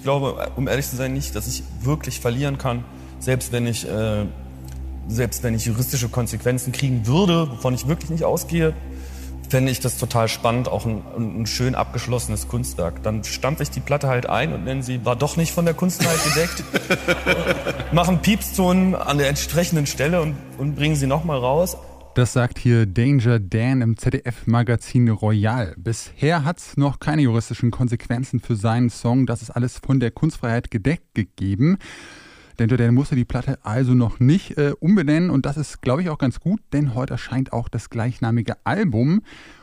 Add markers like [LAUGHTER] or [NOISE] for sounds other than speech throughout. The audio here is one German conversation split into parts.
Ich glaube, um ehrlich zu sein, nicht, dass ich wirklich verlieren kann, selbst wenn ich, äh, selbst wenn ich juristische Konsequenzen kriegen würde, wovon ich wirklich nicht ausgehe, fände ich das total spannend, auch ein, ein schön abgeschlossenes Kunstwerk. Dann stampfe ich die Platte halt ein und nenne sie, war doch nicht von der Kunstwelt gedeckt, [LAUGHS] machen Piepston an der entsprechenden Stelle und, und bringen sie nochmal raus. Das sagt hier Danger Dan im ZDF-Magazin Royal. Bisher hat es noch keine juristischen Konsequenzen für seinen Song. Das ist alles von der Kunstfreiheit gedeckt gegeben. Danger Dan musste die Platte also noch nicht äh, umbenennen und das ist, glaube ich, auch ganz gut, denn heute erscheint auch das gleichnamige Album.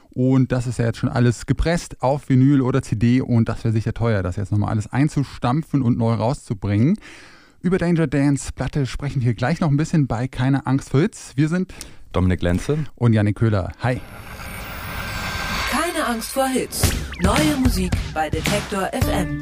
Und das ist ja jetzt schon alles gepresst auf Vinyl oder CD und das wäre sicher teuer, das jetzt nochmal alles einzustampfen und neu rauszubringen. Über Danger Dance Platte sprechen wir gleich noch ein bisschen bei Keine Angst vor Hits. Wir sind Dominik Lenze und Janik Köhler. Hi. Keine Angst vor Hits. Neue Musik bei Detektor FM.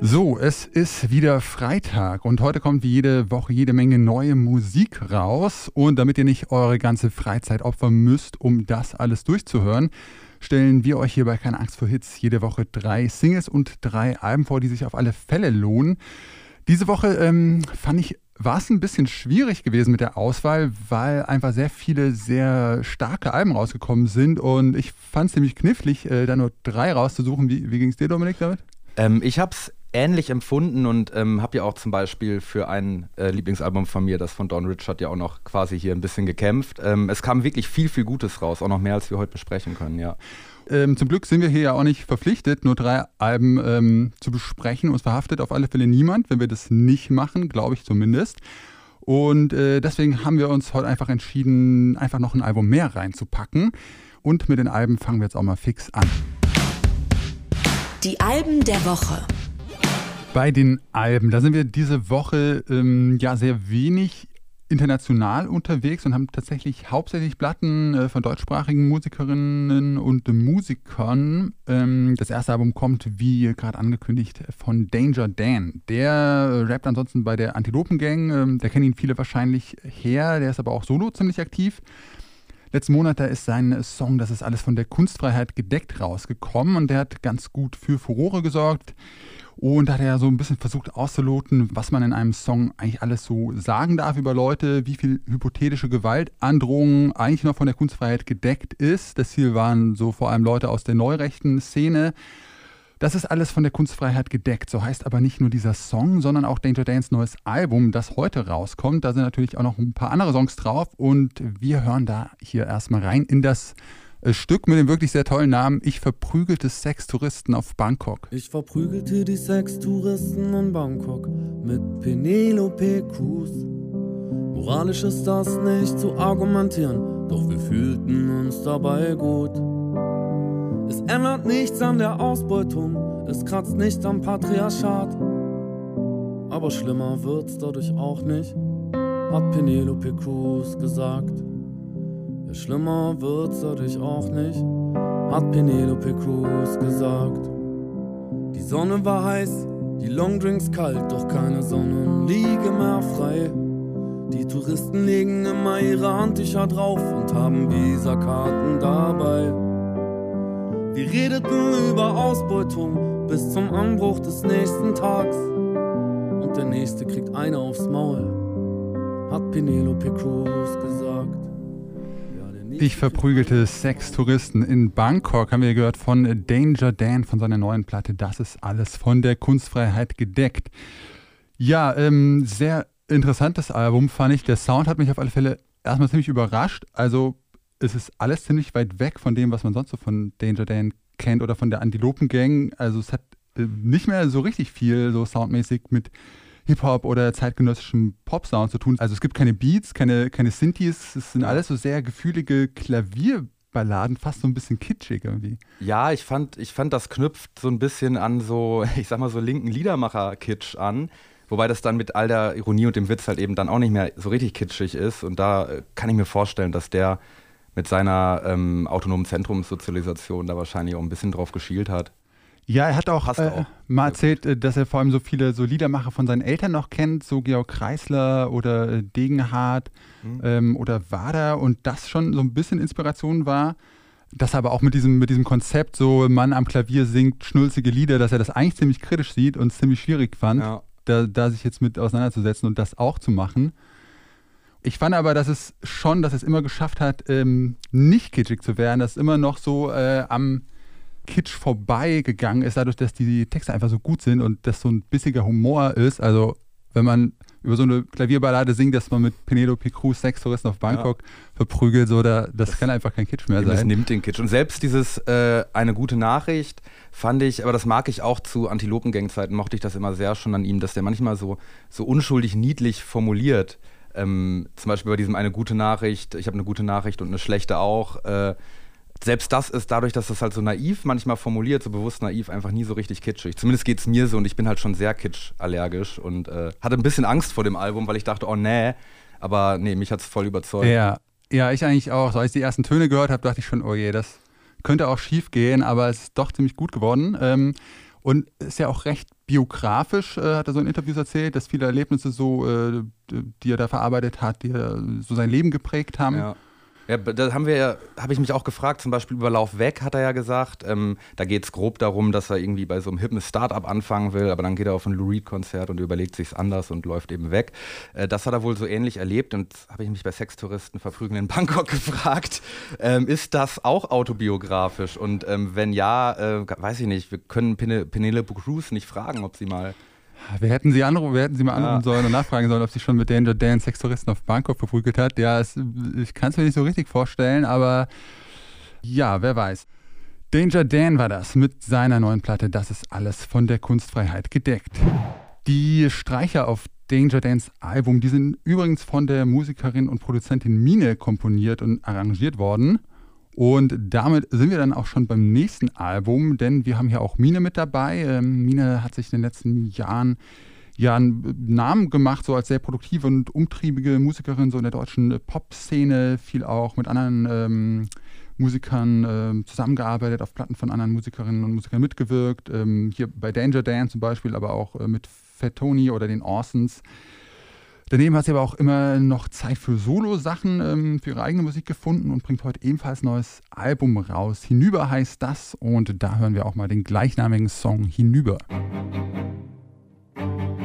So, es ist wieder Freitag und heute kommt wie jede Woche jede Menge neue Musik raus. Und damit ihr nicht eure ganze Freizeit opfern müsst, um das alles durchzuhören, stellen wir euch hier bei Keine Angst vor Hits jede Woche drei Singles und drei Alben vor, die sich auf alle Fälle lohnen. Diese Woche ähm, fand ich war es ein bisschen schwierig gewesen mit der Auswahl, weil einfach sehr viele sehr starke Alben rausgekommen sind und ich fand es ziemlich knifflig, äh, da nur drei rauszusuchen. Wie, wie ging es dir, Dominik, damit? Ähm, ich habe es ähnlich empfunden und ähm, habe ja auch zum Beispiel für ein äh, Lieblingsalbum von mir, das von Don Richard, ja auch noch quasi hier ein bisschen gekämpft. Ähm, es kam wirklich viel, viel Gutes raus, auch noch mehr, als wir heute besprechen können, ja. Ähm, zum Glück sind wir hier ja auch nicht verpflichtet, nur drei Alben ähm, zu besprechen. Uns verhaftet auf alle Fälle niemand, wenn wir das nicht machen, glaube ich zumindest. Und äh, deswegen haben wir uns heute einfach entschieden, einfach noch ein Album mehr reinzupacken. Und mit den Alben fangen wir jetzt auch mal fix an. Die Alben der Woche. Bei den Alben, da sind wir diese Woche ähm, ja sehr wenig international unterwegs und haben tatsächlich hauptsächlich Platten äh, von deutschsprachigen Musikerinnen und Musikern. Ähm, das erste Album kommt, wie gerade angekündigt, von Danger Dan. Der rappt ansonsten bei der Antilopen Gang. Ähm, da kennen ihn viele wahrscheinlich her. Der ist aber auch solo ziemlich aktiv. Letzten Monat da ist sein Song Das ist alles von der Kunstfreiheit gedeckt rausgekommen und der hat ganz gut für Furore gesorgt. Und da hat er so ein bisschen versucht auszuloten, was man in einem Song eigentlich alles so sagen darf über Leute, wie viel hypothetische Gewaltandrohung eigentlich noch von der Kunstfreiheit gedeckt ist. Das Ziel waren so vor allem Leute aus der neurechten Szene. Das ist alles von der Kunstfreiheit gedeckt. So heißt aber nicht nur dieser Song, sondern auch Danger Dance neues Album, das heute rauskommt. Da sind natürlich auch noch ein paar andere Songs drauf und wir hören da hier erstmal rein in das Stück mit dem wirklich sehr tollen Namen Ich verprügelte Sextouristen auf Bangkok. Ich verprügelte die Sextouristen in Bangkok mit Penelope Cruz. Moralisch ist das nicht zu argumentieren, doch wir fühlten uns dabei gut. Es ändert nichts an der Ausbeutung, es kratzt nicht am Patriarchat. Aber schlimmer wird's dadurch auch nicht, hat Penelope Cruz gesagt. Ja, schlimmer wird's dadurch auch nicht, hat Penelope Cruz gesagt. Die Sonne war heiß, die Longdrinks kalt, doch keine Sonnenliege mehr frei. Die Touristen legen immer ihre Handtücher drauf und haben Visakarten dabei. Wir redeten über Ausbeutung bis zum Anbruch des nächsten Tags. Und der nächste kriegt eine aufs Maul, hat Penelope Cruz gesagt. Ich verprügelte Sextouristen in Bangkok, haben wir gehört von Danger Dan von seiner neuen Platte. Das ist alles von der Kunstfreiheit gedeckt. Ja, ähm, sehr interessantes Album fand ich. Der Sound hat mich auf alle Fälle erstmal ziemlich überrascht. Also es ist alles ziemlich weit weg von dem, was man sonst so von Danger Dan kennt oder von der Antilopen Gang. Also es hat äh, nicht mehr so richtig viel so soundmäßig mit Hip-Hop oder zeitgenössischem Pop-Sound zu tun. Also es gibt keine Beats, keine, keine Synthes, es sind alles so sehr gefühlige Klavierballaden, fast so ein bisschen kitschig irgendwie. Ja, ich fand, ich fand, das knüpft so ein bisschen an so, [LAUGHS] ich sag mal, so linken Liedermacher-Kitsch an. Wobei das dann mit all der Ironie und dem Witz halt eben dann auch nicht mehr so richtig kitschig ist. Und da äh, kann ich mir vorstellen, dass der mit seiner ähm, autonomen Zentrumssozialisation da wahrscheinlich auch ein bisschen drauf geschielt hat. Ja, er hat auch, äh, auch. mal erzählt, äh, dass er vor allem so viele so Liedermacher von seinen Eltern noch kennt, so Georg Kreisler oder äh, Degenhardt mhm. ähm, oder Wader und das schon so ein bisschen Inspiration war. dass aber auch mit diesem, mit diesem Konzept, so Mann am Klavier singt schnulzige Lieder, dass er das eigentlich ziemlich kritisch sieht und ziemlich schwierig fand, ja. da, da sich jetzt mit auseinanderzusetzen und das auch zu machen. Ich fand aber, dass es schon, dass es immer geschafft hat, ähm, nicht kitschig zu werden, dass es immer noch so äh, am Kitsch vorbeigegangen ist, dadurch, dass die Texte einfach so gut sind und das so ein bissiger Humor ist. Also wenn man über so eine Klavierballade singt, dass man mit Penelope Cruz Sextouristen auf Bangkok ja. verprügelt, so, da, das, das, kann einfach kein Kitsch mehr sein. Das nimmt den Kitsch. Und selbst dieses äh, eine gute Nachricht fand ich, aber das mag ich auch zu Antilopengang-Zeiten, mochte ich das immer sehr schon an ihm, dass der manchmal so, so unschuldig niedlich formuliert. Ähm, zum Beispiel bei diesem eine gute Nachricht, ich habe eine gute Nachricht und eine schlechte auch. Äh, selbst das ist dadurch, dass das halt so naiv manchmal formuliert, so bewusst naiv, einfach nie so richtig kitschig. Zumindest geht es mir so und ich bin halt schon sehr kitschallergisch und äh, hatte ein bisschen Angst vor dem Album, weil ich dachte, oh nee, aber nee, mich hat es voll überzeugt. Ja. ja, ich eigentlich auch. So, als ich die ersten Töne gehört habe, dachte ich schon, oh je, das könnte auch schief gehen, aber es ist doch ziemlich gut geworden. Ähm, und ist ja auch recht biografisch, äh, hat er so in Interviews erzählt, dass viele Erlebnisse so, äh, die er da verarbeitet hat, die so sein Leben geprägt haben. Ja. Ja, da haben wir ja, habe ich mich auch gefragt, zum Beispiel über Lauf weg hat er ja gesagt. Ähm, da geht es grob darum, dass er irgendwie bei so einem hippen Startup anfangen will, aber dann geht er auf ein Lou Reed-Konzert und überlegt sich's anders und läuft eben weg. Äh, das hat er wohl so ähnlich erlebt und habe ich mich bei Sextouristen verprügeln in [LAUGHS] Bangkok gefragt, ähm, ist das auch autobiografisch? Und ähm, wenn ja, äh, weiß ich nicht, wir können Penelope Cruz nicht fragen, ob sie mal wir hätten sie anrufen, wir hätten sie mal anrufen sollen und nachfragen sollen, ob sie schon mit Danger Dan Sextouristen auf Bangkok verprügelt hat. Ja, es, ich kann es mir nicht so richtig vorstellen, aber ja, wer weiß. Danger Dan war das mit seiner neuen Platte. Das ist alles von der Kunstfreiheit gedeckt. Die Streicher auf Danger Dans Album, die sind übrigens von der Musikerin und Produzentin Mine komponiert und arrangiert worden. Und damit sind wir dann auch schon beim nächsten Album, denn wir haben hier auch Mine mit dabei. Ähm, Mine hat sich in den letzten Jahren ja einen Namen gemacht, so als sehr produktive und umtriebige Musikerin, so in der deutschen Pop-Szene, viel auch mit anderen ähm, Musikern äh, zusammengearbeitet, auf Platten von anderen Musikerinnen und Musikern mitgewirkt. Ähm, hier bei Danger Dan zum Beispiel, aber auch äh, mit Fat Tony oder den Orsons. Daneben hat sie aber auch immer noch Zeit für Solo-Sachen ähm, für ihre eigene Musik gefunden und bringt heute ebenfalls neues Album raus. Hinüber heißt das und da hören wir auch mal den gleichnamigen Song Hinüber. Füße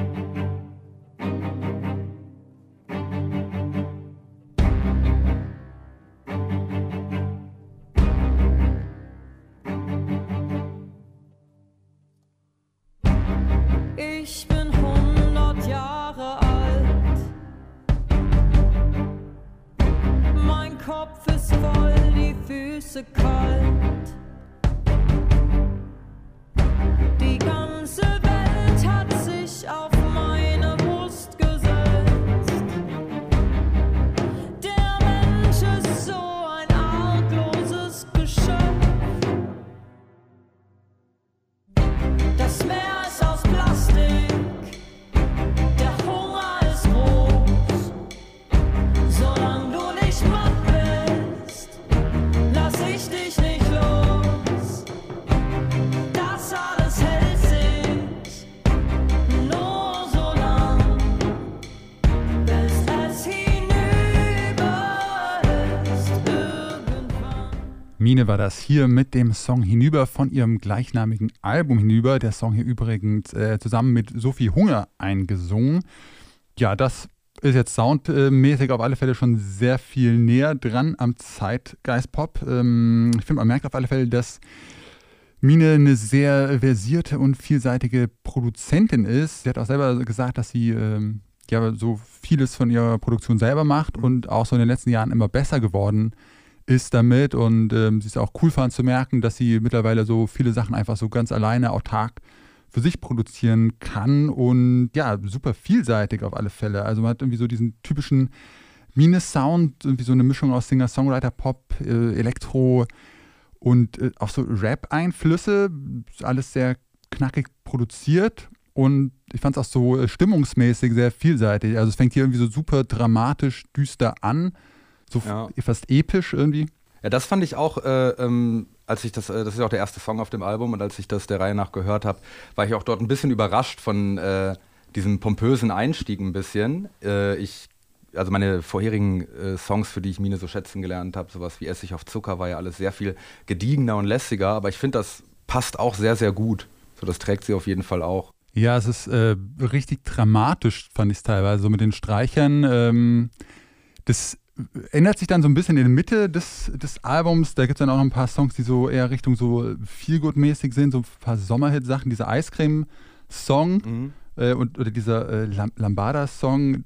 Mine war das hier mit dem Song Hinüber von ihrem gleichnamigen Album Hinüber. Der Song hier übrigens äh, zusammen mit Sophie Hunger eingesungen. Ja, das ist jetzt soundmäßig auf alle Fälle schon sehr viel näher dran am Zeitgeist-Pop. Ähm, ich finde, man merkt auf alle Fälle, dass Mine eine sehr versierte und vielseitige Produzentin ist. Sie hat auch selber gesagt, dass sie ähm, ja so vieles von ihrer Produktion selber macht und auch so in den letzten Jahren immer besser geworden ist damit. Und ähm, sie ist auch cool fand zu merken, dass sie mittlerweile so viele Sachen einfach so ganz alleine autark für sich produzieren kann und ja, super vielseitig auf alle Fälle. Also man hat irgendwie so diesen typischen Mine-Sound, irgendwie so eine Mischung aus Singer, Songwriter, Pop, äh, Elektro und äh, auch so Rap-Einflüsse. Alles sehr knackig produziert und ich fand es auch so äh, stimmungsmäßig sehr vielseitig. Also es fängt hier irgendwie so super dramatisch, düster an, so Ja. fast episch irgendwie. Ja, das fand ich auch, äh, ähm, als ich das, äh, das ist auch der erste Song auf dem Album und als ich das der Reihe nach gehört habe, war ich auch dort ein bisschen überrascht von äh, diesem pompösen Einstieg ein bisschen. Äh, ich also meine vorherigen äh, Songs, für die ich Mine so schätzen gelernt habe, sowas wie Essig auf Zucker, war ja alles sehr viel gediegener und lässiger, aber ich finde, das passt auch sehr, sehr gut. So, das trägt sie auf jeden Fall auch. Ja, es ist äh, richtig dramatisch, fand ich es teilweise, so mit den Streichern. Ähm, das ändert sich dann so ein bisschen in der Mitte des, des Albums. Da gibt es dann auch noch ein paar Songs, die so eher Richtung so Feelgood-mäßig sind, so ein paar Sommerhit-Sachen. Dieser Eiscreme-Song Mhm. äh, und, oder dieser äh, Lam Lambada-Song,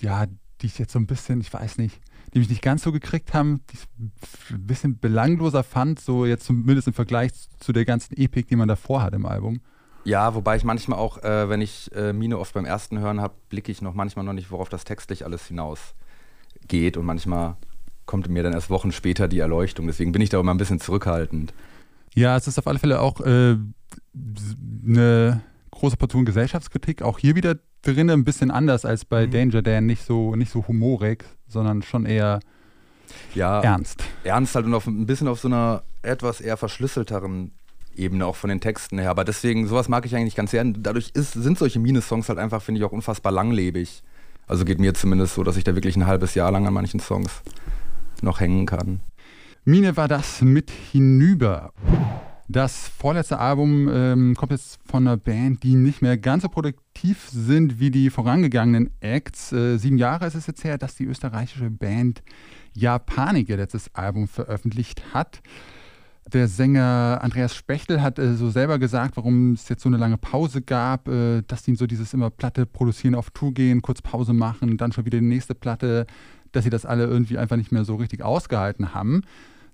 ja, die ich jetzt so ein bisschen, ich weiß nicht, die mich nicht ganz so gekriegt haben, die ich ein bisschen belangloser fand, so jetzt zumindest im Vergleich zu der ganzen Epik, die man davor hat im Album. Ja, wobei ich manchmal auch, äh, wenn ich äh, Mine oft beim ersten Hören habe, blicke ich noch manchmal noch nicht, worauf das textlich alles hinaus geht. Und manchmal kommt mir dann erst Wochen später die Erleuchtung. Deswegen bin ich da immer ein bisschen zurückhaltend. Ja, es ist auf alle Fälle auch äh, eine große Portion Gesellschaftskritik. Auch hier wieder drin ein bisschen anders als bei Mhm. Danger Dan. Nicht so, nicht so humorig, sondern schon eher Ja, ernst. ernst halt und auf, ein bisschen auf so einer etwas eher verschlüsselteren Ebene auch von den Texten her. Aber deswegen, sowas mag ich eigentlich ganz gern. Dadurch ist, sind solche Mine-Songs halt einfach, finde ich, auch unfassbar langlebig. Also geht mir zumindest so, dass ich da wirklich ein halbes Jahr lang an manchen Songs noch hängen kann. Mine war das mit hinüber. Das vorletzte Album ähm, kommt jetzt von einer Band, die nicht mehr ganz so produktiv sind wie die vorangegangenen Acts. Äh, sieben Jahre ist es jetzt her, dass die österreichische Band Japanik ihr letztes Album veröffentlicht hat. Der Sänger Andreas Spechtel hat äh, so selber gesagt, warum es jetzt so eine lange Pause gab, äh, dass ihn so dieses immer Platte produzieren, auf Tour gehen, kurz Pause machen, dann schon wieder die nächste Platte, dass sie das alle irgendwie einfach nicht mehr so richtig ausgehalten haben.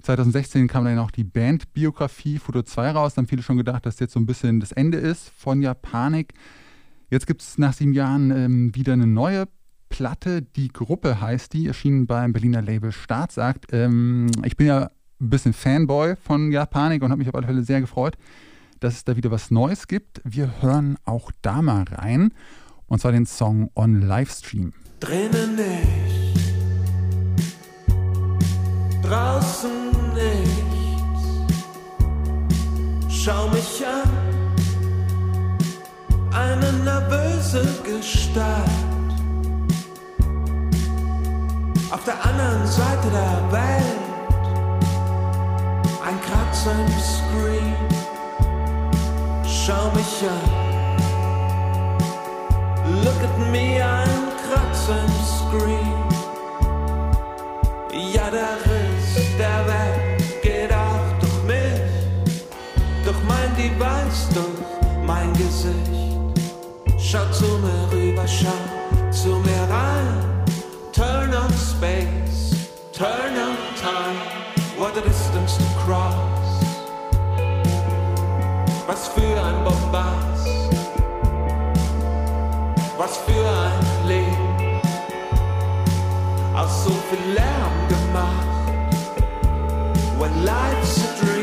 2016 kam dann auch die Bandbiografie Foto 2 raus. Dann haben viele schon gedacht, dass jetzt so ein bisschen das Ende ist von Japanik. Jetzt gibt es nach sieben Jahren ähm, wieder eine neue Platte. Die Gruppe heißt die, erschienen beim Berliner Label Staatsakt. Ähm, ich bin ja ein bisschen Fanboy von Japanik und habe mich auf alle Fälle sehr gefreut, dass es da wieder was Neues gibt. Wir hören auch da mal rein. Und zwar den Song On Livestream. Drinnen nicht, draußen nichts. Schau mich an, eine nervöse Gestalt. Auf der anderen Seite der Welt, ein Kratzer im Screen. Schau mich an. Look at me, ein Kratzer im Screen. Ja, der Riss der Welt geht auch durch mich, durch mein Device, durch mein Gesicht. Schau zu mir rüber, schau zu mir rein. Turn on space, turn on time. What a distance cross. Was für ein Bombast. Was für ein Leben, aus so viel Lärm gemacht. When life's a dream,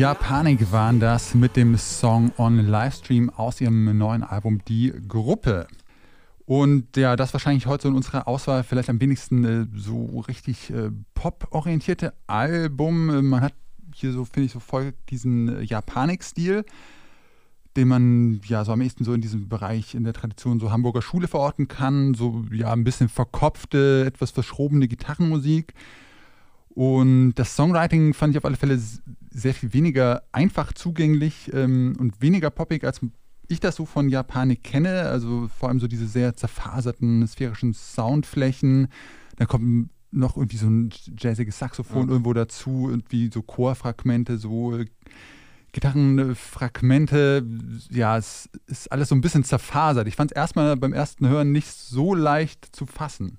Japanik waren das mit dem Song On Livestream aus ihrem neuen Album Die Gruppe. Und ja, das wahrscheinlich heute in unserer Auswahl vielleicht am wenigsten äh, so richtig äh, pop-orientierte Album. Man hat hier so, finde ich, so voll diesen äh, Japanik-Stil, den man ja so am ehesten so in diesem Bereich in der Tradition so Hamburger Schule verorten kann. So ja, ein bisschen verkopfte, etwas verschrobene Gitarrenmusik. Und das Songwriting fand ich auf alle Fälle sehr viel weniger einfach zugänglich ähm, und weniger poppig, als ich das so von Japanik kenne. Also vor allem so diese sehr zerfaserten sphärischen Soundflächen. Dann kommt noch irgendwie so ein jazziges Saxophon irgendwo dazu, irgendwie so Chorfragmente, so äh, Gitarrenfragmente. Ja, es ist alles so ein bisschen zerfasert. Ich fand es erstmal beim ersten Hören nicht so leicht zu fassen.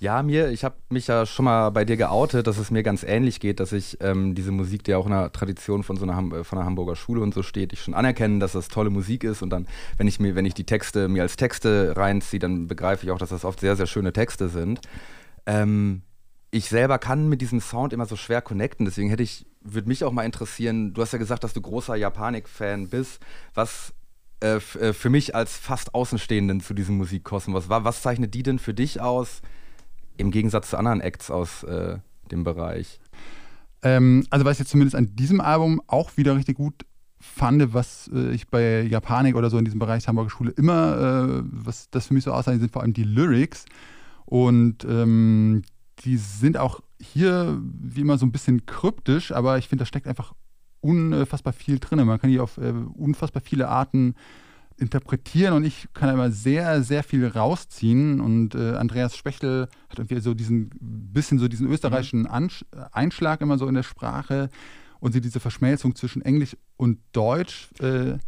Ja, mir, ich habe mich ja schon mal bei dir geoutet, dass es mir ganz ähnlich geht, dass ich ähm, diese Musik, die ja auch in der Tradition von so einer, Ham äh, von einer Hamburger Schule und so steht, ich schon anerkenne, dass das tolle Musik ist und dann, wenn ich mir, wenn ich die Texte mir als Texte reinziehe, dann begreife ich auch, dass das oft sehr, sehr schöne Texte sind. Ähm, ich selber kann mit diesem Sound immer so schwer connecten, deswegen hätte ich, würde mich auch mal interessieren, du hast ja gesagt, dass du großer Japanik-Fan bist, was äh, äh, für mich als fast Außenstehenden zu diesem Musikkosmos war, was zeichnet die denn für dich aus? Im Gegensatz zu anderen Acts aus äh, dem Bereich. Ähm, also was ich jetzt zumindest an diesem Album auch wieder richtig gut fand, was äh, ich bei Japanik oder so in diesem Bereich Hamburger Schule immer, äh, was das für mich so aussah, sind vor allem die Lyrics. Und ähm, die sind auch hier wie immer so ein bisschen kryptisch, aber ich finde, da steckt einfach unfassbar viel drin. Man kann die auf äh, unfassbar viele Arten interpretieren und ich kann immer sehr, sehr viel rausziehen. Und äh, Andreas Spechtel hat irgendwie so diesen bisschen so diesen österreichischen Ansch Einschlag immer so in der Sprache und sie diese Verschmelzung zwischen Englisch und Deutsch. Äh,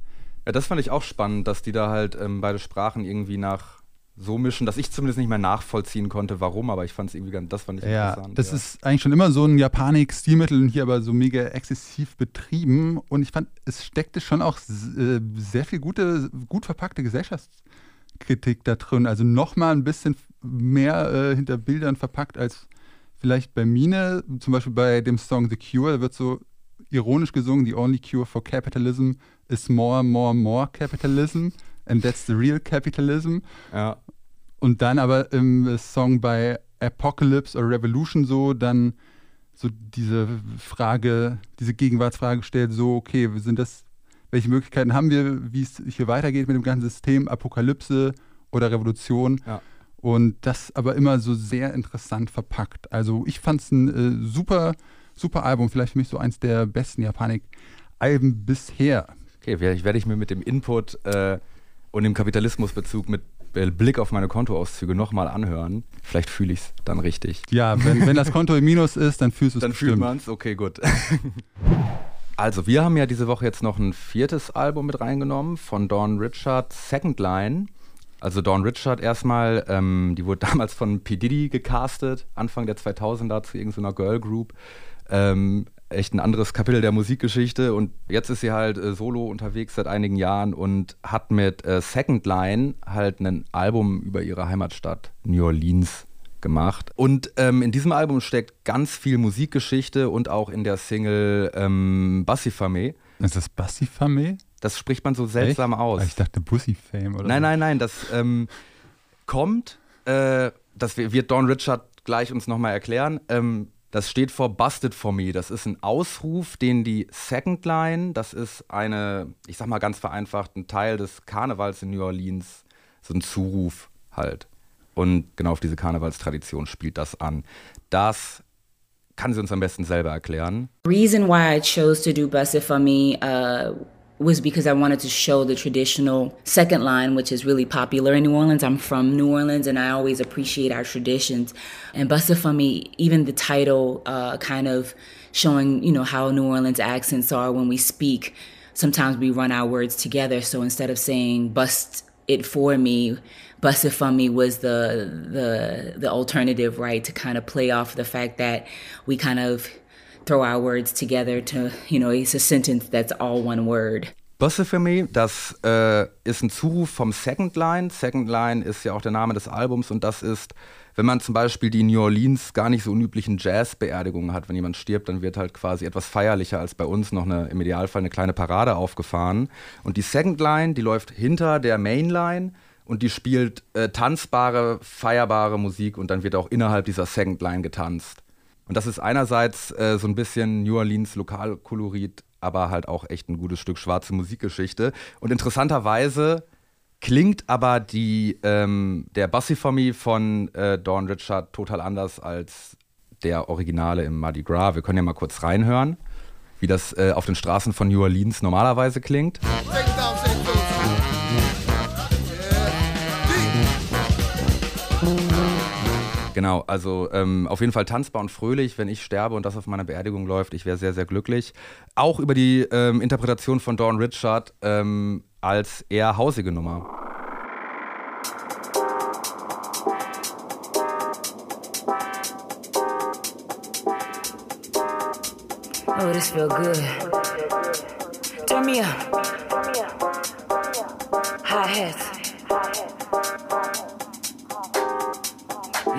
Ja, das fand ich auch spannend, dass die da halt ähm, beide Sprachen irgendwie nach so mischen, dass ich zumindest nicht mehr nachvollziehen konnte, warum, aber ich fand es irgendwie ganz, das fand ich Ja, interessant. das ja. ist eigentlich schon immer so ein Japanik-Stilmittel und hier aber so mega exzessiv betrieben. Und ich fand, es steckte schon auch äh, sehr viel gute, gut verpackte Gesellschaftskritik da drin. Also nochmal ein bisschen mehr äh, hinter Bildern verpackt als vielleicht bei Mine. Zum Beispiel bei dem Song The Cure, da wird so ironisch gesungen, The only cure for capitalism is more, more, more capitalism. And that's the real capitalism. ja. Und dann aber im Song bei Apocalypse or Revolution so dann so diese Frage, diese Gegenwartsfrage stellt, so, okay, sind das, welche Möglichkeiten haben wir, wie es hier weitergeht mit dem ganzen System, Apokalypse oder Revolution? Ja. Und das aber immer so sehr interessant verpackt. Also ich fand es ein äh, super, super Album, vielleicht für mich so eins der besten Japanik-Alben bisher. Okay, werde werde ich mir mit dem Input äh, und dem Kapitalismusbezug mit Blick auf meine Kontoauszüge nochmal anhören. Vielleicht fühle ich es dann richtig. Ja, wenn, wenn das Konto im Minus ist, dann fühlst du es Dann fühlt man es, okay, gut. [LAUGHS] Also, wir haben ja diese Woche jetzt noch ein viertes Album mit reingenommen von Dawn Richard, Second Line. Also Dawn Richard erstmal, ähm, die wurde [LAUGHS] damals von P. Diddy gecastet, Anfang der 2000er zu irgendeiner Girl Group. Ähm, echt ein anderes Kapitel der Musikgeschichte und jetzt ist sie halt äh, solo unterwegs seit einigen Jahren und hat mit äh, Second Line halt ein Album über ihre Heimatstadt New Orleans gemacht. Und ähm, in diesem Album steckt ganz viel Musikgeschichte und auch in der Single ähm, Bassifame. Ist das Bassifame? Das spricht man so seltsam Echt? aus. Ich dachte Bussi-Fame oder Nein, nein, nein, das ähm, kommt, äh, das wi- wird Don Richard gleich uns nochmal erklären. Ähm, das steht vor Busted for Me. Das ist ein Ausruf, den die Second Line, das ist eine, ich sag mal ganz vereinfacht, ein Teil des Karnevals in New Orleans, so ein Zuruf halt. Und genau auf diese Karnevalstradition spielt das an. Das kann sie uns am besten selber erklären. reason why I chose to do Busted for Me uh, was because I wanted to show the traditional second line, which is really popular in New Orleans. I'm from New Orleans and I always appreciate our traditions. And for Me, even the title, uh, kind of showing, you know, how New Orleans accents are when we speak. Sometimes we run our words together. So instead of saying bust it for me, bust it for me was the the the alternative, right? To kind of play off the fact that we kind of throw our words together to, you know, it's a sentence that's all one word. Bosse für Me, das äh, ist ein Zuruf vom Second Line. Second Line ist ja auch der Name des Albums und das ist, wenn man zum Beispiel die New Orleans gar nicht so unüblichen Jazz-Beerdigungen hat, wenn jemand stirbt, dann wird halt quasi etwas feierlicher als bei uns noch eine, im Idealfall eine kleine Parade aufgefahren. Und die Second Line, die läuft hinter der Main Line und die spielt äh, tanzbare, feierbare Musik und dann wird auch innerhalb dieser Second Line getanzt. Und das ist einerseits äh, so ein bisschen New Orleans Lokalkolorit, aber halt auch echt ein gutes Stück schwarze Musikgeschichte. Und interessanterweise klingt aber die, ähm, der Bassifamy von äh, Dawn Richard total anders als der Originale im Mardi Gras. Wir können ja mal kurz reinhören, wie das äh, auf den Straßen von New Orleans normalerweise klingt. Genau, also ähm, auf jeden Fall tanzbar und fröhlich. Wenn ich sterbe und das auf meiner Beerdigung läuft, ich wäre sehr, sehr glücklich. Auch über die ähm, Interpretation von Dawn Richard ähm, als eher hausige Nummer. Oh, this feel good. Turn me up.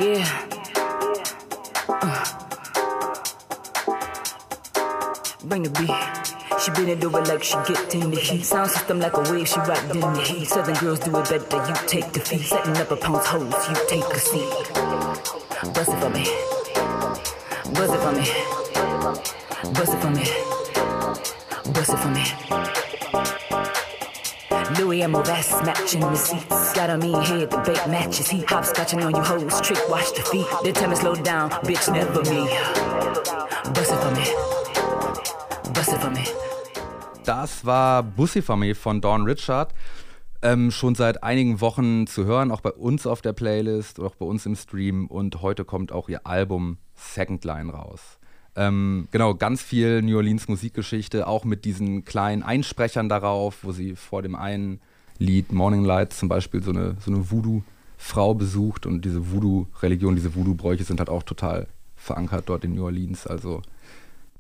Yeah. Uh. Bring the beat. She bend it over like she get in the heat. Sound system like a wave, she rocked in the heat. Southern girls do it better, you take the feet. Setting up a pound's hose, you take a seat. Bust it for me. Bust it for me. Bust it for me. Bust it for me. Louis and vest matching receipts. Got a mean head, the bait matches. He hopscotching on you hoes, trick watch the feet. They tell me slow down, bitch, never me. Bust it for me. Bust it for me. Das war Bussifamie von Dawn Richard. Ähm, schon seit einigen Wochen zu hören, auch bei uns auf der Playlist, auch bei uns im Stream. Und heute kommt auch ihr Album Second Line raus. Ähm, genau, ganz viel New Orleans Musikgeschichte, auch mit diesen kleinen Einsprechern darauf, wo sie vor dem einen Lied Morning Light zum Beispiel so eine, so eine Voodoo-Frau besucht und diese Voodoo-Religion, diese Voodoo-Bräuche sind halt auch total verankert dort in New Orleans. Also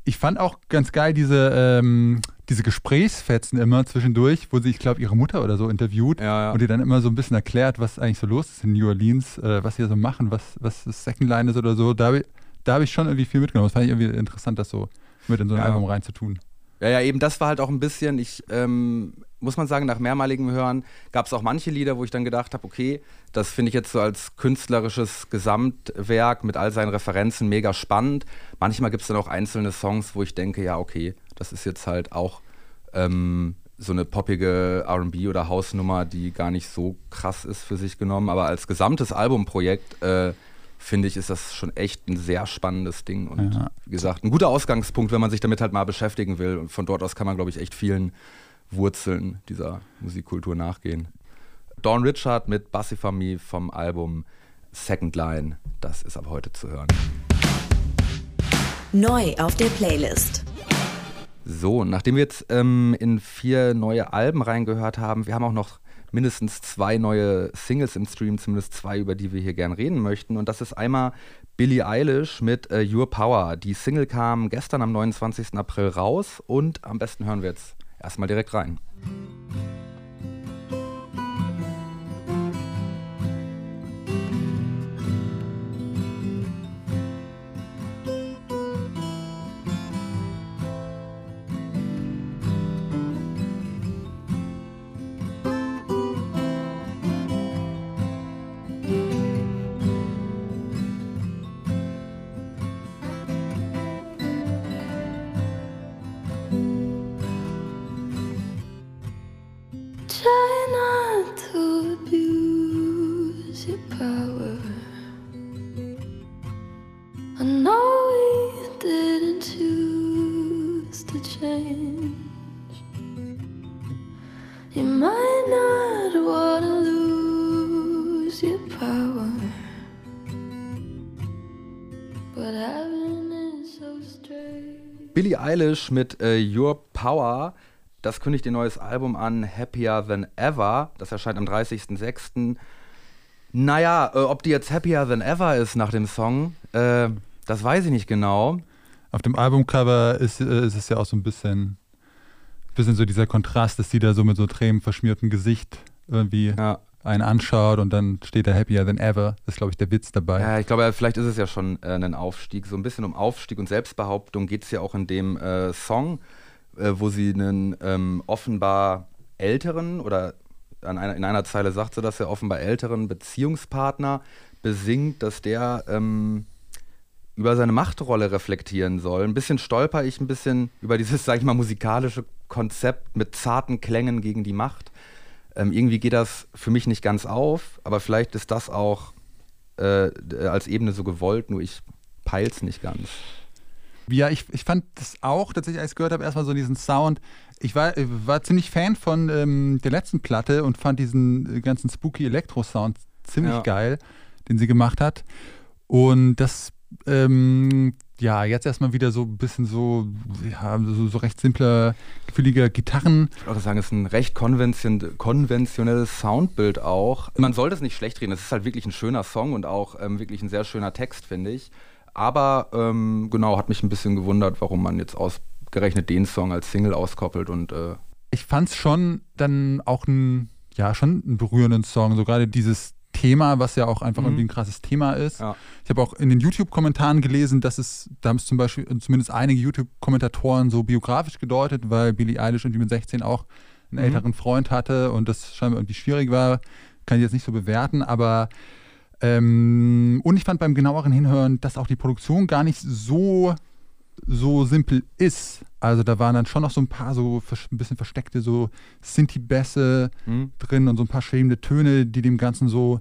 Ich fand auch ganz geil diese, ähm, diese Gesprächsfetzen immer zwischendurch, wo sie, ich glaube, ihre Mutter oder so interviewt Ja, ja. und die dann immer so ein bisschen erklärt, was eigentlich so los ist in New Orleans, äh, was sie so machen, was, was das Second Line ist oder so. Da da hab ich schon irgendwie viel mitgenommen. Das fand ich irgendwie interessant, das so mit in so ein Ja. Album reinzutun. Ja, ja, eben das war halt auch ein bisschen, ich ähm, muss man sagen, nach mehrmaligem Hören gab es auch manche Lieder, wo ich dann gedacht habe, okay, das finde ich jetzt so als künstlerisches Gesamtwerk mit all seinen Referenzen mega spannend. Manchmal gibt es dann auch einzelne Songs, wo ich denke, ja, okay, das ist jetzt halt auch ähm, so eine poppige RB oder Hausnummer, die gar nicht so krass ist für sich genommen. Aber als gesamtes Albumprojekt äh, finde ich, ist das schon echt ein sehr spannendes Ding. Und Ja. wie gesagt, ein guter Ausgangspunkt, wenn man sich damit halt mal beschäftigen will. Und von dort aus kann man, glaube ich, echt vielen Wurzeln dieser Musikkultur nachgehen. Dawn Richard mit Bassifamie vom Album Second Line. Das ist ab heute zu hören. Neu auf der Playlist. So, nachdem wir jetzt ähm, in vier neue Alben reingehört haben, wir haben auch noch mindestens zwei neue Singles im Stream, zumindest zwei, über die wir hier gern reden möchten. Und das ist einmal Billie Eilish mit äh, Your Power. Die Single kam gestern am 29. April raus und am besten hören wir jetzt erstmal direkt rein. Eilish mit äh, Your Power. Das kündigt ihr neues Album an, Happier Than Ever. Das erscheint am 30.06. Naja, äh, ob die jetzt Happier Than Ever ist nach dem Song, äh, das weiß ich nicht genau. Auf dem Albumcover ist, äh, ist es ja auch so ein bisschen, bisschen so dieser Kontrast, dass sie da so mit so tränenverschmiertem Gesicht irgendwie Ja. Einen anschaut und dann steht da Happier Than Ever. Das ist, glaube ich, der Witz dabei. Ja, ich glaube, vielleicht ist es ja schon äh, ein Aufstieg. So ein bisschen um Aufstieg und Selbstbehauptung geht es ja auch in dem äh, Song, äh, wo sie einen ähm, offenbar älteren oder einer, in einer Zeile sagt sie das ja offenbar älteren Beziehungspartner besingt, dass der ähm, über seine Machtrolle reflektieren soll. Ein bisschen stolper ich ein bisschen über dieses, sag ich mal, musikalische Konzept mit zarten Klängen gegen die Macht. Ähm, irgendwie geht das für mich nicht ganz auf, aber vielleicht ist das auch äh, als Ebene so gewollt, nur ich peil's nicht ganz. Ja, ich, ich fand das auch tatsächlich, als ich gehört habe, erstmal so diesen Sound. Ich war, äh, war ziemlich Fan von ähm, der letzten Platte und fand diesen äh, ganzen spooky Elektro-Sound ziemlich Ja. geil, den sie gemacht hat. Und das, ähm, ja, jetzt erstmal wieder so ein bisschen so, ja, so, so recht simpler, gefühliger Gitarren. Ich würde auch sagen, es ist ein recht konvention konventionelles Soundbild auch. Man soll das nicht schlecht reden, es ist halt wirklich ein schöner Song und auch ähm, wirklich ein sehr schöner Text, finde ich. Aber ähm, genau, hat mich ein bisschen gewundert, warum man jetzt ausgerechnet den Song als Single auskoppelt und äh, ich fand es schon dann auch ein, ja, schon einen berührenden Song. So gerade dieses Thema, was ja auch einfach Mhm. irgendwie ein krasses Thema ist. Ja. Ich habe auch in den YouTube-Kommentaren gelesen, dass es, da haben es zum Beispiel zumindest einige YouTube-Kommentatoren so biografisch gedeutet, weil Billie Eilish irgendwie mit 16 auch einen Mhm. älteren Freund hatte und das scheinbar irgendwie schwierig war. Kann ich jetzt nicht so bewerten, aber Ähm, und ich fand beim genaueren Hinhören, dass auch die Produktion gar nicht so, so simpel ist. Also da waren dann schon noch so ein paar so ein bisschen versteckte so Sinti-Bässe Mhm. drin und so ein paar schwebende Töne, die dem Ganzen so,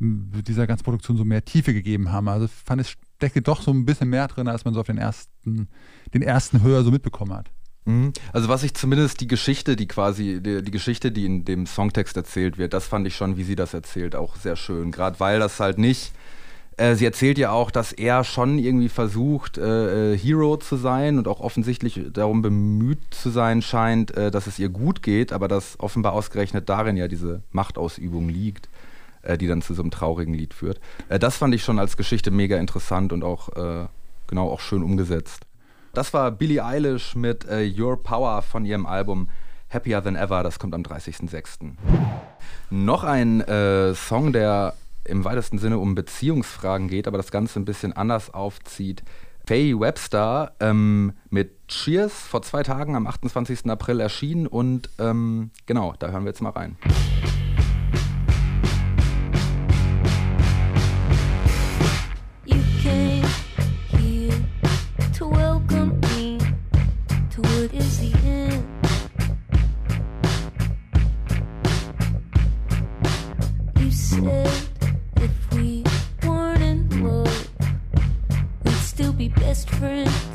dieser ganzen Produktion so mehr Tiefe gegeben haben. Also ich fand es steckte doch so ein bisschen mehr drin, als man so auf den ersten, den ersten Hör so mitbekommen hat. Mhm. Also was ich zumindest die Geschichte, die quasi, die, die Geschichte, die in dem Songtext erzählt wird, das fand ich schon, wie sie das erzählt, auch sehr schön. Gerade weil das halt nicht, äh, sie erzählt ja auch, dass er schon irgendwie versucht, äh, äh, Hero zu sein und auch offensichtlich darum bemüht zu sein scheint, äh, dass es ihr gut geht, aber dass offenbar ausgerechnet darin ja diese Machtausübung liegt, äh, die dann zu so einem traurigen Lied führt. Das fand ich schon als Geschichte mega interessant und auch, genau, auch schön umgesetzt. Das war Billie Eilish mit Your Power von ihrem Album Happier Than Ever. Das kommt am 30.06. Noch ein Song, der im weitesten Sinne um Beziehungsfragen geht, aber das Ganze ein bisschen anders aufzieht. Faye Webster ähm, mit Cheers vor zwei Tagen am 28. April erschienen und ähm, genau, da hören wir jetzt mal rein. You came be best friends.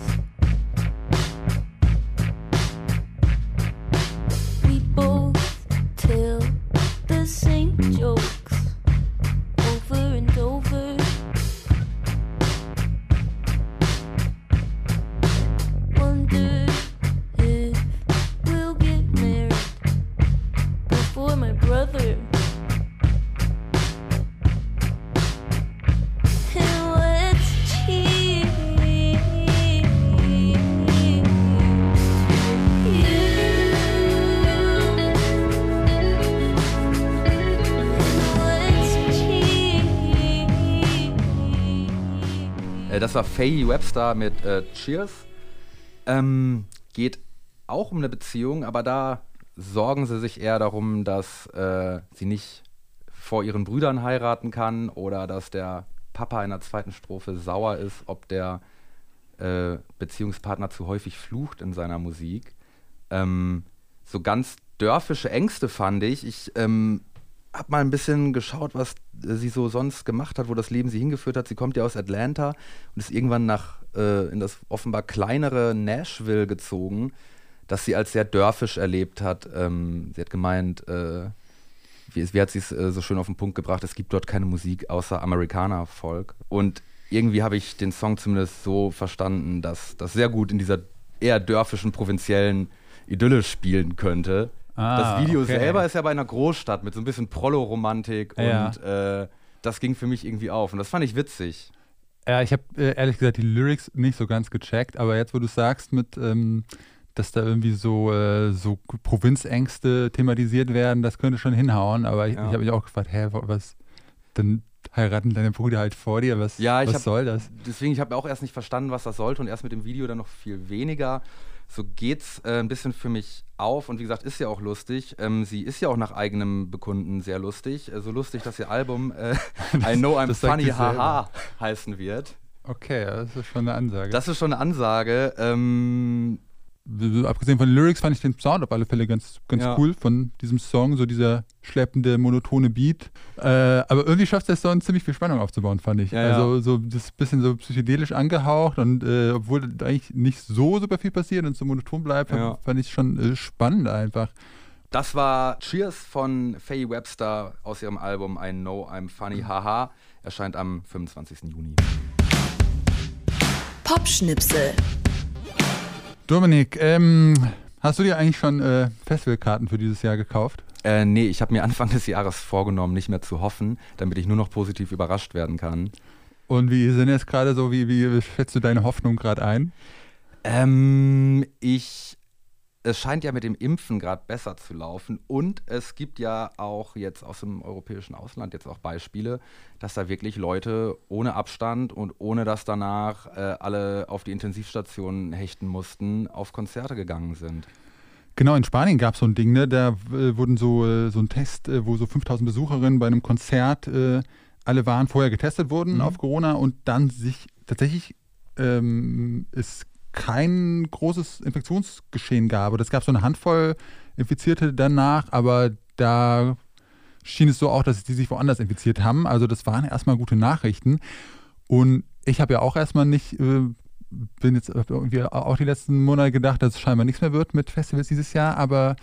Das war Faye Webster mit äh, Cheers. Ähm, geht auch um eine Beziehung, aber da sorgen sie sich eher darum, dass äh, sie nicht vor ihren Brüdern heiraten kann oder dass der Papa in der zweiten Strophe sauer ist, ob der äh, Beziehungspartner zu häufig flucht in seiner Musik. Ähm, so ganz dörfische Ängste fand ich. Ich ähm, habe mal ein bisschen geschaut, was äh, sie so sonst gemacht hat, wo das Leben sie hingeführt hat. Sie kommt ja aus Atlanta und ist irgendwann nach äh, in das offenbar kleinere Nashville gezogen, das sie als sehr dörfisch erlebt hat. Ähm, sie hat gemeint, äh, wie, wie hat sie es äh, so schön auf den Punkt gebracht, es gibt dort keine Musik außer Amerikaner-Volk. Und irgendwie habe ich den Song zumindest so verstanden, dass das sehr gut in dieser eher dörfischen, provinziellen Idylle spielen könnte. Ah, das Video okay. selber ist ja bei einer Großstadt mit so ein bisschen Prollo-Romantik Ja. und äh, das ging für mich irgendwie auf. Und das fand ich witzig. Ja, ich habe äh, ehrlich gesagt die Lyrics nicht so ganz gecheckt, aber jetzt, wo du sagst, mit, ähm, dass da irgendwie so, äh, so Provinzängste thematisiert werden, das könnte schon hinhauen, aber ich, Ja. ich habe mich auch gefragt, hä, wa- was, dann heiraten deine Brüder halt vor dir, was, Ja, ich was hab- soll das? Deswegen, ich habe auch erst nicht verstanden, was das sollte und erst mit dem Video dann noch viel weniger. So geht's äh, ein bisschen für mich auf und wie gesagt, ist ja auch lustig. Ähm, sie ist ja auch nach eigenem Bekunden sehr lustig. Äh, so lustig, dass ihr Album äh, [LAUGHS] I Know I'm Funny. Haha heißen wird. Okay, das ist schon eine Ansage. Das ist schon eine Ansage. Ähm, Abgesehen von den Lyrics fand ich den Sound auf alle Fälle ganz, ganz Ja. cool von diesem Song, so dieser schleppende, monotone Beat. Äh, aber irgendwie schafft der Song ziemlich viel Spannung aufzubauen, fand ich. Ja, ja. also so das bisschen so psychedelisch angehaucht und äh, obwohl eigentlich nicht so super viel passiert und so monoton bleibt, Ja. fand ich schon äh, spannend einfach. Das war Cheers von Faye Webster aus ihrem Album I Know I'm Funny Haha. Erscheint am 25. Juni. Popschnipsel. Dominik, ähm, hast du dir eigentlich schon äh, Festivalkarten für dieses Jahr gekauft? Äh, nee, ich habe mir Anfang des Jahres vorgenommen, nicht mehr zu hoffen, damit ich nur noch positiv überrascht werden kann. Und wie sind jetzt gerade so, wie, wie schätzt du deine Hoffnung gerade ein? Ähm, ich. Es scheint ja mit dem Impfen gerade besser zu laufen und es gibt ja auch jetzt aus dem europäischen Ausland jetzt auch Beispiele, dass da wirklich Leute ohne Abstand und ohne dass danach äh, alle auf die Intensivstationen hechten mussten, auf Konzerte gegangen sind. Genau, in Spanien gab es so ein Ding, ne? da äh, wurden so, äh, so ein Test, äh, wo so 5000 Besucherinnen bei einem Konzert äh, alle waren, vorher getestet wurden Mhm. auf Corona und dann sich tatsächlich ähm, es kein großes Infektionsgeschehen gab. Es gab so eine Handvoll Infizierte danach, aber da schien es so auch, dass die sich woanders infiziert haben. Also das waren erstmal gute Nachrichten. Und ich habe ja auch erstmal nicht, äh, bin jetzt irgendwie auch die letzten Monate gedacht, dass es scheinbar nichts mehr wird mit Festivals dieses Jahr, aber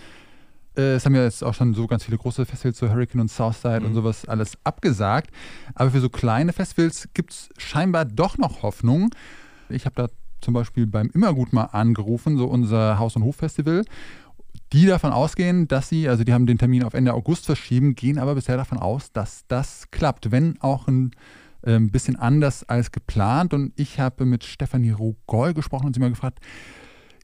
äh, es haben ja jetzt auch schon so ganz viele große Festivals, so Hurricane und Southside und sowas alles abgesagt. Aber für so kleine Festivals gibt es scheinbar doch noch Hoffnung. Ich habe da zum Beispiel beim Immergut mal angerufen, so unser Haus- und Hof-Festival, die davon ausgehen, dass sie, also die haben den Termin auf Ende August verschieben, gehen aber bisher davon aus, dass das klappt, wenn auch ein ähm, bisschen anders als geplant. Und ich habe mit Stefanie Rogol gesprochen und sie mal gefragt,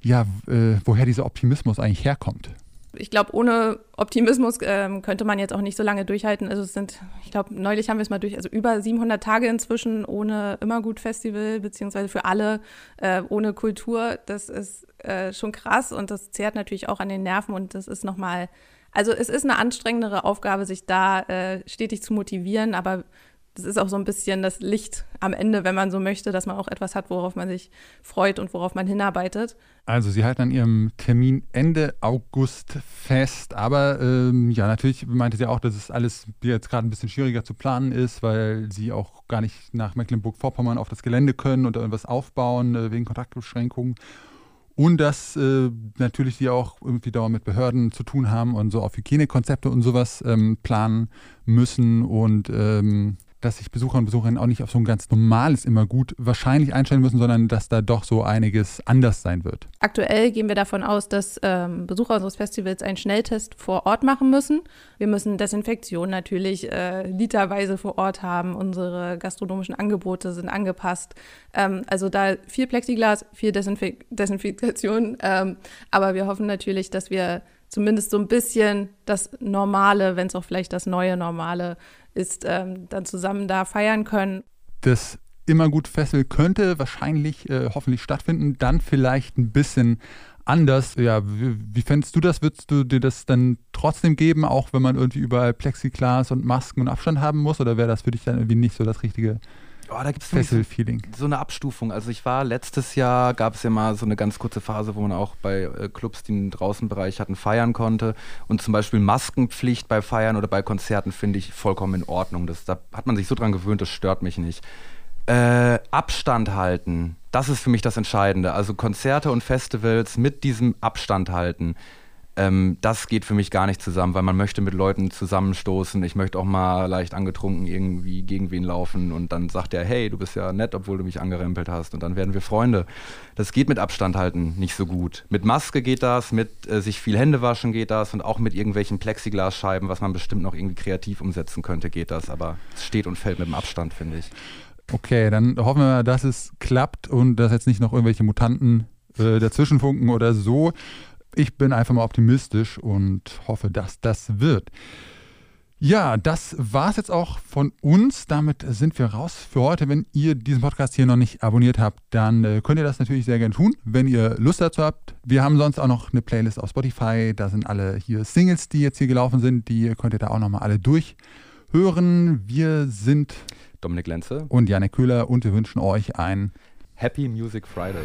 ja, äh, woher dieser Optimismus eigentlich herkommt. Ich glaube, ohne Optimismus ähm, könnte man jetzt auch nicht so lange durchhalten. Also es sind, ich glaube, neulich haben wir es mal durch, also über 700 Tage inzwischen ohne Immergut-Festival, beziehungsweise für alle äh, ohne Kultur. Das ist äh, schon krass und das zehrt natürlich auch an den Nerven und das ist nochmal, also es ist eine anstrengendere Aufgabe, sich da äh, stetig zu motivieren, aber das ist auch so ein bisschen das Licht am Ende, wenn man so möchte, dass man auch etwas hat, worauf man sich freut und worauf man hinarbeitet. Also sie halten an ihrem Termin Ende August fest, aber ähm, ja, natürlich meinte sie auch, dass es alles jetzt gerade ein bisschen schwieriger zu planen ist, weil sie auch gar nicht nach Mecklenburg-Vorpommern auf das Gelände können und irgendwas aufbauen äh, wegen Kontaktbeschränkungen. Und dass äh, natürlich sie auch irgendwie dauernd mit Behörden zu tun haben und so auf Hygienekonzepte und sowas ähm, planen müssen und ähm, dass sich Besucher und Besucherinnen auch nicht auf so ein ganz normales immer gut wahrscheinlich einstellen müssen, sondern dass da doch so einiges anders sein wird. Aktuell gehen wir davon aus, dass ähm, Besucher unseres Festivals einen Schnelltest vor Ort machen müssen. Wir müssen Desinfektion natürlich äh, literweise vor Ort haben. Unsere gastronomischen Angebote sind angepasst. Ähm, also da viel Plexiglas, viel Desinfek Desinfektion. Ähm, aber wir hoffen natürlich, dass wir zumindest so ein bisschen das Normale, wenn es auch vielleicht das neue Normale ist, ähm, dann zusammen da feiern können. Das Immergut Festival könnte wahrscheinlich äh, hoffentlich stattfinden, dann vielleicht ein bisschen anders. Ja, wie, wie fändest du das? Würdest du dir das dann trotzdem geben, auch wenn man irgendwie überall Plexiglas und Masken und Abstand haben muss? Oder wäre das für dich dann irgendwie nicht so das richtige Oh, da gibt es so eine Abstufung. Also ich war letztes Jahr, gab es ja mal so eine ganz kurze Phase, wo man auch bei äh, Clubs, die einen Draußenbereich hatten, feiern konnte. Und zum Beispiel Maskenpflicht bei Feiern oder bei Konzerten finde ich vollkommen in Ordnung. Das, da hat man sich so dran gewöhnt, das stört mich nicht. Äh, Abstand halten, das ist für mich das Entscheidende. Also Konzerte und Festivals mit diesem Abstand halten. Ähm, das geht für mich gar nicht zusammen, weil man möchte mit Leuten zusammenstoßen. Ich möchte auch mal leicht angetrunken irgendwie gegen wen laufen und dann sagt er, hey, du bist ja nett, obwohl du mich angerempelt hast und dann werden wir Freunde. Das geht mit Abstand halten nicht so gut. Mit Maske geht das, mit äh, sich viel Hände waschen geht das und auch mit irgendwelchen Plexiglasscheiben, was man bestimmt noch irgendwie kreativ umsetzen könnte, geht das. Aber es steht und fällt mit dem Abstand, finde ich. Okay, dann hoffen wir dass es klappt und dass jetzt nicht noch irgendwelche Mutanten äh, dazwischenfunken oder so. Ich bin einfach mal optimistisch und hoffe, dass das wird. Ja, das war es jetzt auch von uns. Damit sind wir raus für heute. Wenn ihr diesen Podcast hier noch nicht abonniert habt, dann äh, könnt ihr das natürlich sehr gerne tun, wenn ihr Lust dazu habt. Wir haben sonst auch noch eine Playlist auf Spotify. Da sind alle hier Singles, die jetzt hier gelaufen sind. Die könnt ihr da auch nochmal alle durchhören. Wir sind Dominik Lenze. und Janek Köhler und wir wünschen euch ein Happy Music Friday.